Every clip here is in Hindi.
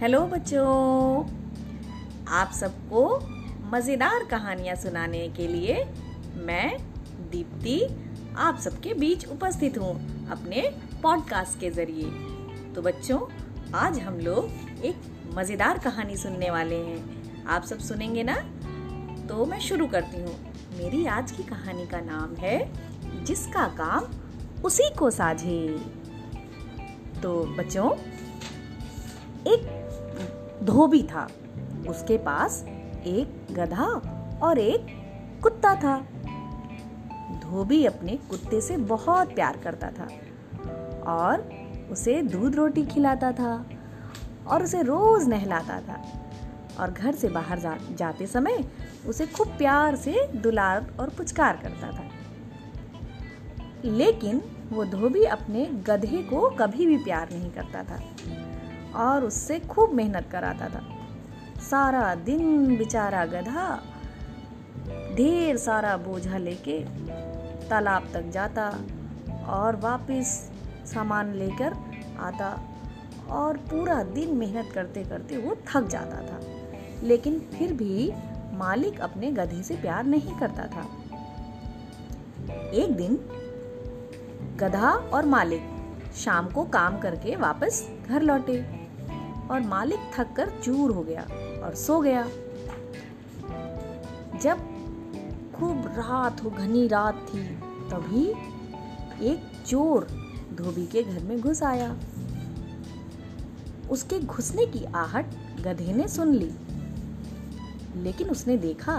हेलो बच्चों, आप सबको मज़ेदार कहानियाँ सुनाने के लिए मैं दीप्ति आप सबके बीच उपस्थित हूँ अपने पॉडकास्ट के ज़रिए। तो बच्चों, आज हम लोग एक मज़ेदार कहानी सुनने वाले हैं। आप सब सुनेंगे ना? तो मैं शुरू करती हूँ। मेरी आज की कहानी का नाम है, जिसका काम उसी को साझे। तो बच्चों, एक धोबी था। उसके पास एक गधा और एक कुत्ता था। धोबी अपने कुत्ते से बहुत प्यार करता था और उसे दूध रोटी खिलाता था और उसे रोज नहलाता था और घर से बाहर जा, जाते समय उसे खूब प्यार से दुलार और पुचकार करता था। लेकिन वो धोबी अपने गधे को कभी भी प्यार नहीं करता था। और उससे खूब मेहनत कराता था। सारा दिन बेचारा गधा ढेर सारा बोझा लेके तालाब तक जाता और वापस सामान लेकर आता और पूरा दिन मेहनत करते करते वो थक जाता था। लेकिन फिर भी मालिक अपने गधे से प्यार नहीं करता था। एक दिन गधा और मालिक शाम को काम करके वापस घर लौटे। और मालिक थक कर चूर हो गया और सो गया। जब खूब रात हो, घनी रात थी, तभी एक चोर धोबी के घर में घुस आया। उसके घुसने की आहट गधे ने सुन ली, लेकिन उसने देखा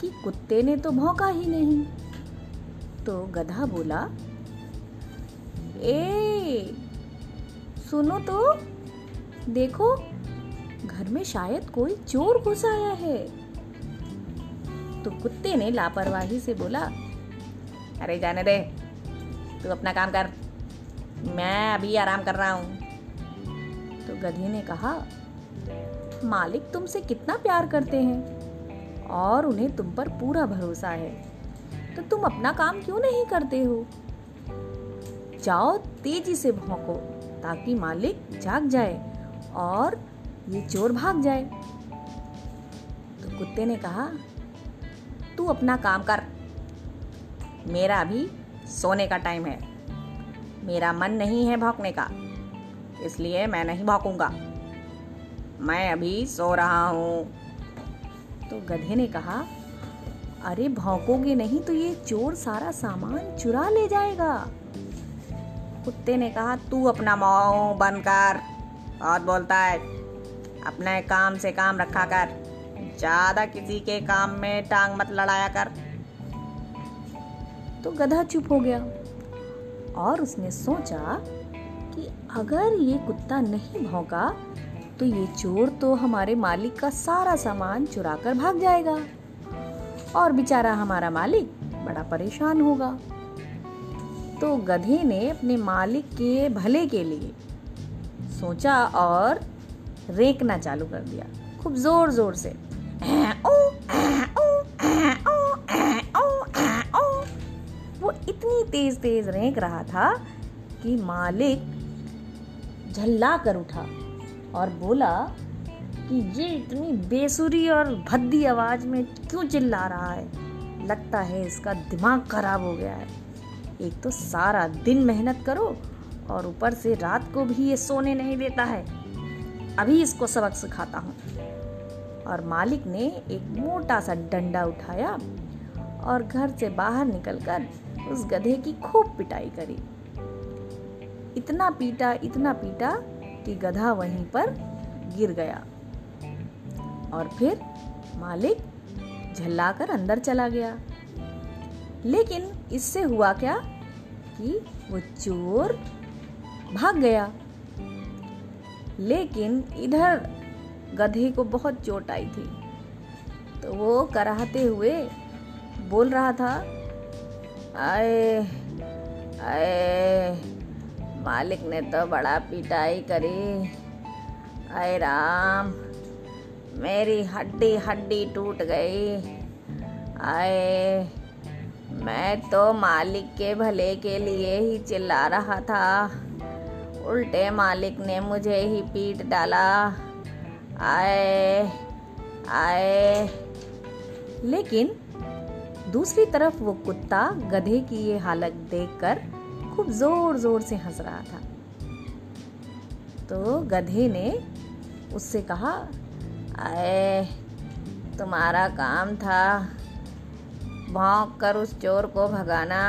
कि कुत्ते ने तो भौंका ही नहीं। तो गधा बोला, ए, सुनो तो देखो, घर में शायद कोई चोर घुस आया है। तो कुत्ते ने लापरवाही से बोला, अरे जाने दे, तू अपना काम कर। मैं अभी आराम कर रहा हूँ। तो गधे ने कहा, मालिक तुमसे कितना प्यार करते हैं और उन्हें तुम पर पूरा भरोसा है। तो तुम अपना काम क्यों नहीं करते हो? जाओ, तेज़ी से भौंको ताकि मालिक जाग जाए। और ये चोर भाग जाए। तो कुत्ते ने कहा, तू अपना काम कर। मेरा अभी सोने का टाइम है। मेरा मन नहीं है भौंकने का, इसलिए मैं नहीं भौंकूँगा। मैं अभी सो रहा हूँ। तो गधे ने कहा, अरे, भौंकोगे नहीं तो ये चोर सारा सामान चुरा ले जाएगा। कुत्ते ने कहा, तू अपना मुँह बंद कर। बहुत बोलता है, अपने काम से काम रखा कर, ज़्यादा किसी के काम में टांग मत लड़ाया कर। तो गधा चुप हो गया। और उसने सोचा कि अगर ये कुत्ता नहीं भौंका तो ये चोर तो हमारे मालिक का सारा सामान चुरा कर भाग जाएगा। और बेचारा हमारा मालिक बड़ा परेशान होगा। तो गधे ने अपने मालिक के भले के लिए सोचा और रेकना चालू कर दिया। खूब ज़ोर ज़ोर से। वो इतनी तेज तेज रेंक रहा था कि मालिक झल्ला कर उठा और बोला कि ये इतनी बेसुरी और भद्दी आवाज़ में क्यों चिल्ला रहा है? लगता है इसका दिमाग खराब हो गया है। एक तो सारा दिन मेहनत करो और ऊपर से रात को भी ये सोने नहीं देता है। अभी इसको सबक सिखाता हूँ। और मालिक ने एक मोटा सा डंडा उठाया और घर से बाहर निकलकर उस गधे की खूब पिटाई करी। इतना पीटा इतना पीटा कि गधा वहीं पर गिर गया। और फिर मालिक झल्लाकर अंदर चला गया। लेकिन इससे हुआ क्या कि वो चोर भाग गया। लेकिन इधर गधे को बहुत चोट आई थी। तो वो कराहते हुए बोल रहा था, आए आए, मालिक ने तो बड़ा पिटाई करी। आए राम, मेरी हड्डी हड्डी टूट गई। आए, मैं तो मालिक के भले के लिए ही चिल्ला रहा था। उल्टे मालिक ने मुझे ही पीट डाला। आए आए। लेकिन दूसरी तरफ़ वो कुत्ता गधे की ये हालत देखकर खूब ज़ोर ज़ोर से हंस रहा था। तो गधे ने उससे कहा, आए, तुम्हारा काम था भौंक कर उस चोर को भगाना,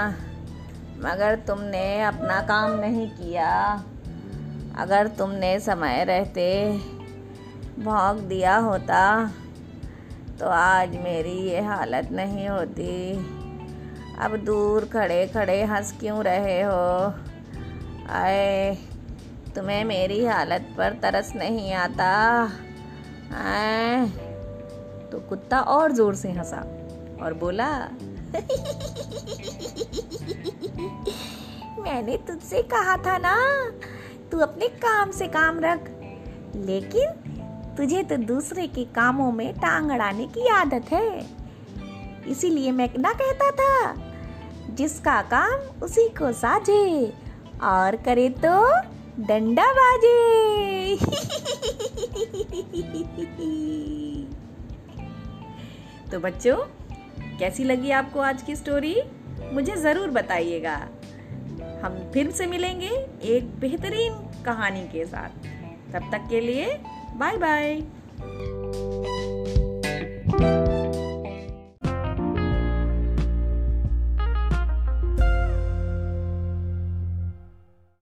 मगर तुमने अपना काम नहीं किया। अगर तुमने समय रहते भौंक दिया होता तो आज मेरी ये हालत नहीं होती। अब दूर खड़े खड़े हंस क्यों रहे हो? आए, तुम्हें मेरी हालत पर तरस नहीं आता। आए तो कुत्ता और ज़ोर से हंसा और बोला, मैंने तुझसे कहा था ना तू अपने काम से काम रख। लेकिन तुझे तो दूसरे के कामों में टांग अड़ाने की आदत है। इसीलिए मैं ना कहता था, जिसका काम उसी को साझे और करे तो डंडा बाजे तो बच्चों, कैसी लगी आपको आज की स्टोरी मुझे ज़रूर बताइएगा। हम फिर से मिलेंगे एक बेहतरीन कहानी के साथ। तब तक के लिए बाय बाय